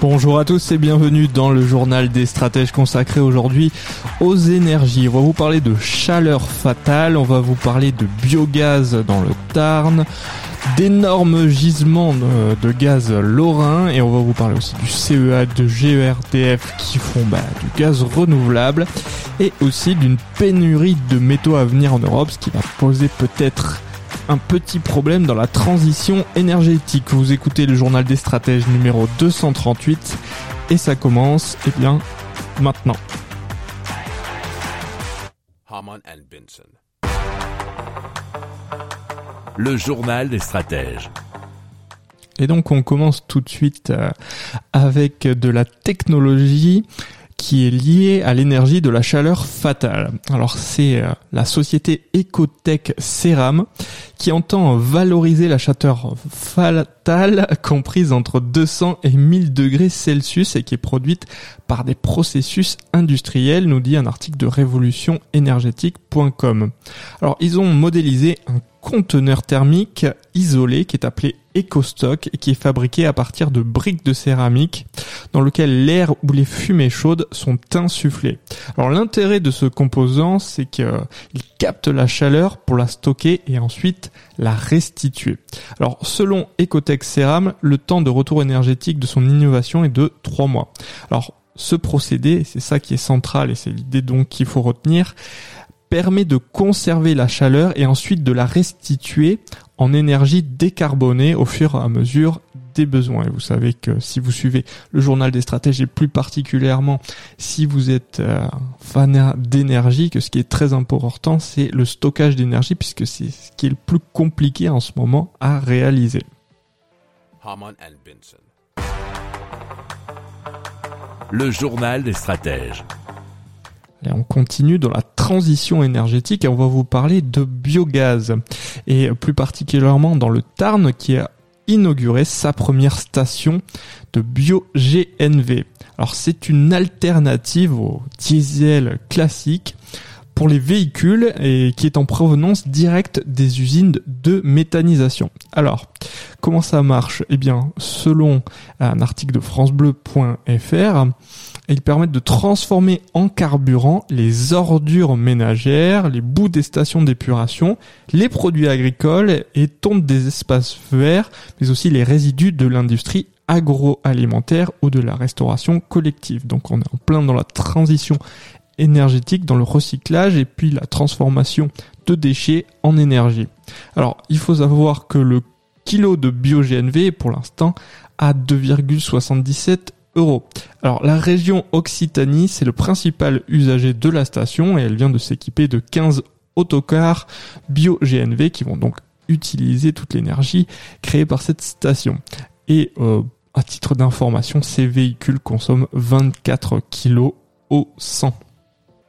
Bonjour à tous et bienvenue dans le journal des stratèges consacré aujourd'hui aux énergies. On va vous parler de chaleur fatale, on va vous parler de biogaz dans le Tarn, d'énormes gisements de, gaz lorrain et on va vous parler aussi du CEA, de GERDF qui font bah, du gaz renouvelable et aussi d'une pénurie de métaux à venir en Europe, ce qui va poser peut-être un petit problème dans la transition énergétique. Vous écoutez le journal des stratèges numéro 238 et ça commence, eh bien, maintenant. Le journal des stratèges. Et donc on commence tout de suite euh, avec de la technologie qui est lié à l'énergie de la chaleur fatale. Alors c'est euh, la société Ecotech Ceram qui entend valoriser la chaleur fatale comprise entre 200 et 1000 degrés Celsius et qui est produite par des processus industriels, nous dit un article de révolutionénergétique.com. Alors ils ont modélisé un conteneur thermique isolé qui est appelé EcoStock et qui est fabriqué à partir de briques de céramique dans lequel l'air ou les fumées chaudes sont insufflées. Alors l'intérêt de ce composant, c'est qu'il capte la chaleur pour la stocker et ensuite la restituer. Alors selon Ecotech Ceram, le temps de retour énergétique de son innovation est de 3 mois. Alors ce procédé, c'est ça qui est central et c'est l'idée donc qu'il faut retenir, permet de conserver la chaleur et ensuite de la restituer en énergie décarbonée au fur et à mesure des besoins. Et vous savez que si vous suivez le journal des stratèges et plus particulièrement si vous êtes euh, fan d'énergie, que ce qui est très important, c'est le stockage d'énergie puisque c'est ce qui est le plus compliqué en ce moment à réaliser. Le journal des stratèges. Et on continue dans la transition énergétique et on va vous parler de biogaz. Et plus particulièrement dans le Tarn qui a inauguré sa première station de bio-GNV. Alors c'est une alternative au diesel classique pour les véhicules et qui est en provenance directe des usines de méthanisation. Alors, comment ça marche? Eh bien, selon un article de francebleu.fr, ils permettent de transformer en carburant les ordures ménagères, les bouts des stations d'épuration, les produits agricoles et tombent des espaces verts, mais aussi les résidus de l'industrie agroalimentaire ou de la restauration collective. Donc on est en plein dans la transition énergétique, dans le recyclage et puis la transformation de déchets en énergie. Alors, il faut savoir que le kilo de bio-GNV est pour l'instant à 2,77 euros. Alors, la région Occitanie, c'est le principal usager de la station et elle vient de s'équiper de 15 autocars bio-GNV qui vont donc utiliser toute l'énergie créée par cette station. Et euh, à titre d'information, ces véhicules consomment 24 kg au 100.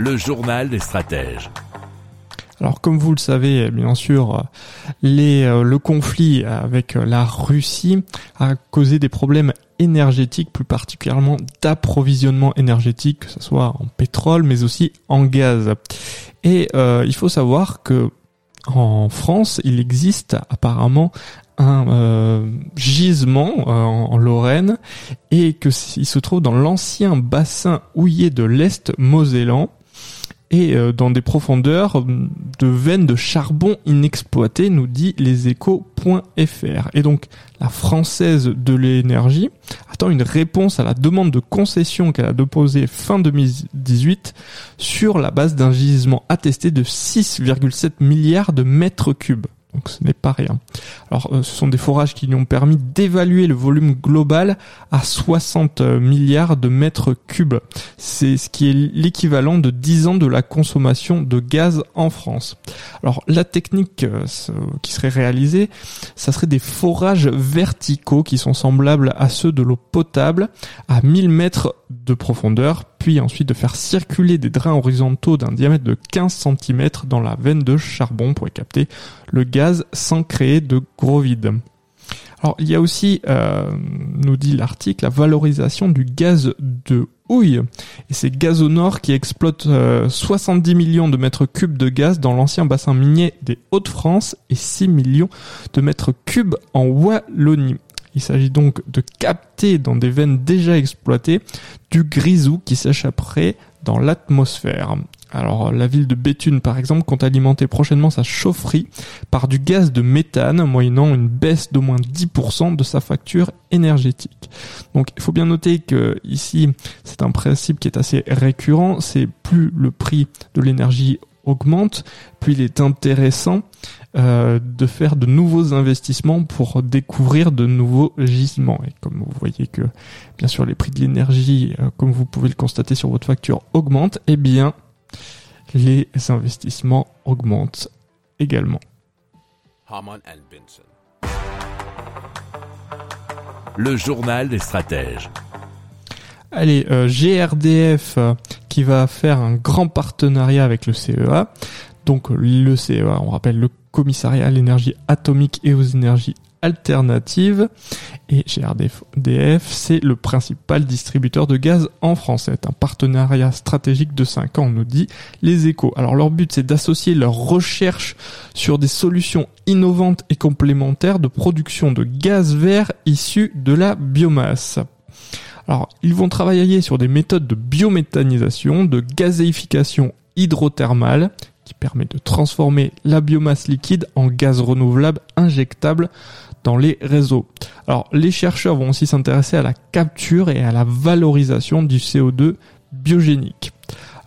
Le journal des stratèges. Alors comme vous le savez, bien sûr, les, euh, le conflit avec la Russie a causé des problèmes énergétiques, plus particulièrement d'approvisionnement énergétique, que ce soit en pétrole, mais aussi en gaz. Et euh, il faut savoir que en France, il existe apparemment un euh, gisement en, Lorraine et que il se trouve dans l'ancien bassin houillé de l'Est mosellan et euh, dans des profondeurs de veines de charbon inexploitées, nous dit leséchos.fr. Et donc la française de l'énergie attend une réponse à la demande de concession qu'elle a déposée fin 2018 sur la base d'un gisement attesté de 6,7 milliards de mètres cubes. Donc ce n'est pas rien. Alors euh, ce sont des forages qui lui ont permis d'évaluer le volume global à 60 euh, milliards de mètres cubes. C'est ce qui est l'équivalent de 10 ans de la consommation de gaz en France. Alors la technique euh, qui serait réalisée, ça serait des forages verticaux qui sont semblables à ceux de l'eau potable à 1000 mètres de profondeur, puis ensuite de faire circuler des drains horizontaux d'un diamètre de 15 cm dans la veine de charbon pour y capter le gaz sans créer de gros vide. Alors il y a aussi, euh, nous dit l'article, la valorisation du gaz de houille. Et c'est Gazonor qui exploite 70 euh, millions de mètres cubes de gaz dans l'ancien bassin minier des Hauts-de-France et 6 millions de mètres cubes en Wallonie. Il s'agit donc de capter dans des veines déjà exploitées du grisou qui s'échapperait dans l'atmosphère. Alors la ville de Béthune par exemple compte alimenter prochainement sa chaufferie par du gaz de méthane moyennant une baisse d'au moins 10% de sa facture énergétique. Donc il faut bien noter que ici c'est un principe qui est assez récurrent, c'est plus le prix de l'énergie augmente, plus il est intéressant euh, de faire de nouveaux investissements pour découvrir de nouveaux gisements. Et comme vous voyez que, bien sûr, les prix de l'énergie, euh, comme vous pouvez le constater sur votre facture, augmentent, eh bien, les investissements augmentent également. Le journal des stratèges. Allez, euh, GRDF qui va faire un grand partenariat avec le CEA. Donc le CEA, on rappelle le commissariat à l'énergie atomique et aux énergies alternatives. Et GRDF, c'est le principal distributeur de gaz en France. C'est un partenariat stratégique de 5 ans, nous dit les échos. Alors leur but, c'est d'associer leurs recherches sur des solutions innovantes et complémentaires de production de gaz vert issus de la biomasse. Alors, ils vont travailler sur des méthodes de biométhanisation, de gazéification hydrothermale, qui permet de transformer la biomasse liquide en gaz renouvelable injectable dans les réseaux. Alors les chercheurs vont aussi s'intéresser à la capture et à la valorisation du CO2 biogénique.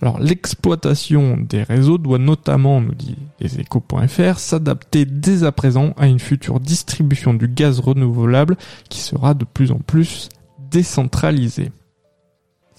Alors l'exploitation des réseaux doit notamment, nous dit leséchos.fr, s'adapter dès à présent à une future distribution du gaz renouvelable qui sera de plus en plus décentralisée.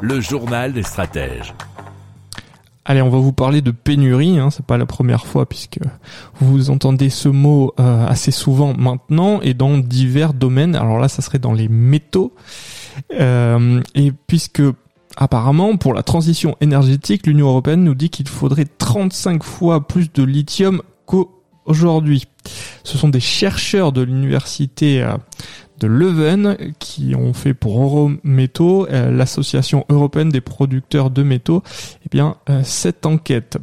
Le journal des stratèges. Allez, on va vous parler de pénurie. Hein, c'est pas la première fois puisque vous entendez ce mot euh, assez souvent maintenant et dans divers domaines. Alors là, ça serait dans les métaux. Euh, et puisque apparemment, pour la transition énergétique, l'Union européenne nous dit qu'il faudrait 35 fois plus de lithium qu'aujourd'hui. Ce sont des chercheurs de l'université euh, de Leuven qui ont fait pour Eurométaux, euh, l'association européenne des producteurs de métaux, eh bien euh, cette enquête.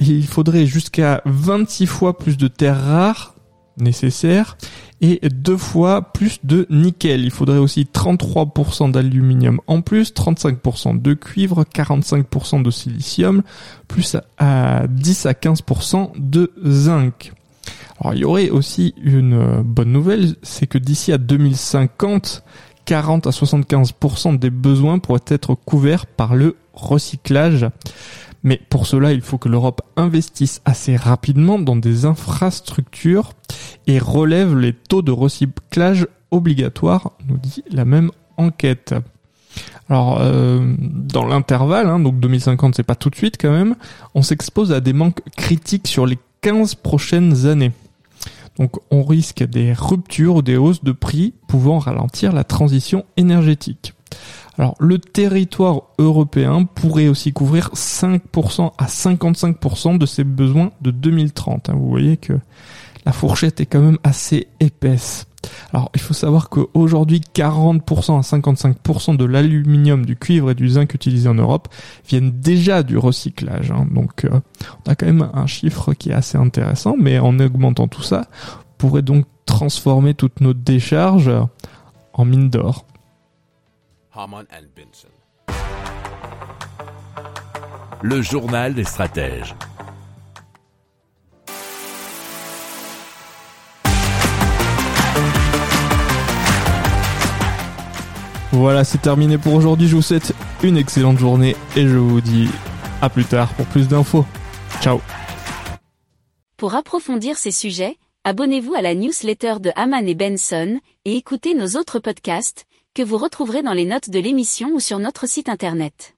Il faudrait jusqu'à 26 fois plus de terres rares nécessaires et deux fois plus de nickel. Il faudrait aussi 33% d'aluminium en plus, 35% de cuivre, 45% de silicium, plus à 10 à 15% de zinc. Alors il y aurait aussi une euh, bonne nouvelle, c'est que d'ici à 2050, 40 à 75% des besoins pourraient être couverts par le recyclage. Mais pour cela, il faut que l'Europe investisse assez rapidement dans des infrastructures et relève les taux de recyclage obligatoires, nous dit la même enquête. Alors, euh, dans l'intervalle, hein, donc 2050, c'est pas tout de suite quand même, on s'expose à des manques critiques sur les 15 prochaines années. Donc on risque des ruptures ou des hausses de prix pouvant ralentir la transition énergétique. Alors le territoire européen pourrait aussi couvrir 5% à 55% de ses besoins de 2030. Hein. Vous voyez que la fourchette est quand même assez épaisse. Alors il faut savoir qu'aujourd'hui 40% à 55% de l'aluminium, du cuivre et du zinc utilisés en Europe viennent déjà du recyclage. Hein. Donc euh, on a quand même un chiffre qui est assez intéressant, mais en augmentant tout ça, on pourrait donc transformer toutes nos décharges en mine d'or. Le journal des stratèges. Voilà, c'est terminé pour aujourd'hui. Je vous souhaite une excellente journée et je vous dis à plus tard pour plus d'infos. Ciao. Pour approfondir ces sujets, abonnez-vous à la newsletter de Haman et Benson et écoutez nos autres podcasts que vous retrouverez dans les notes de l'émission ou sur notre site internet.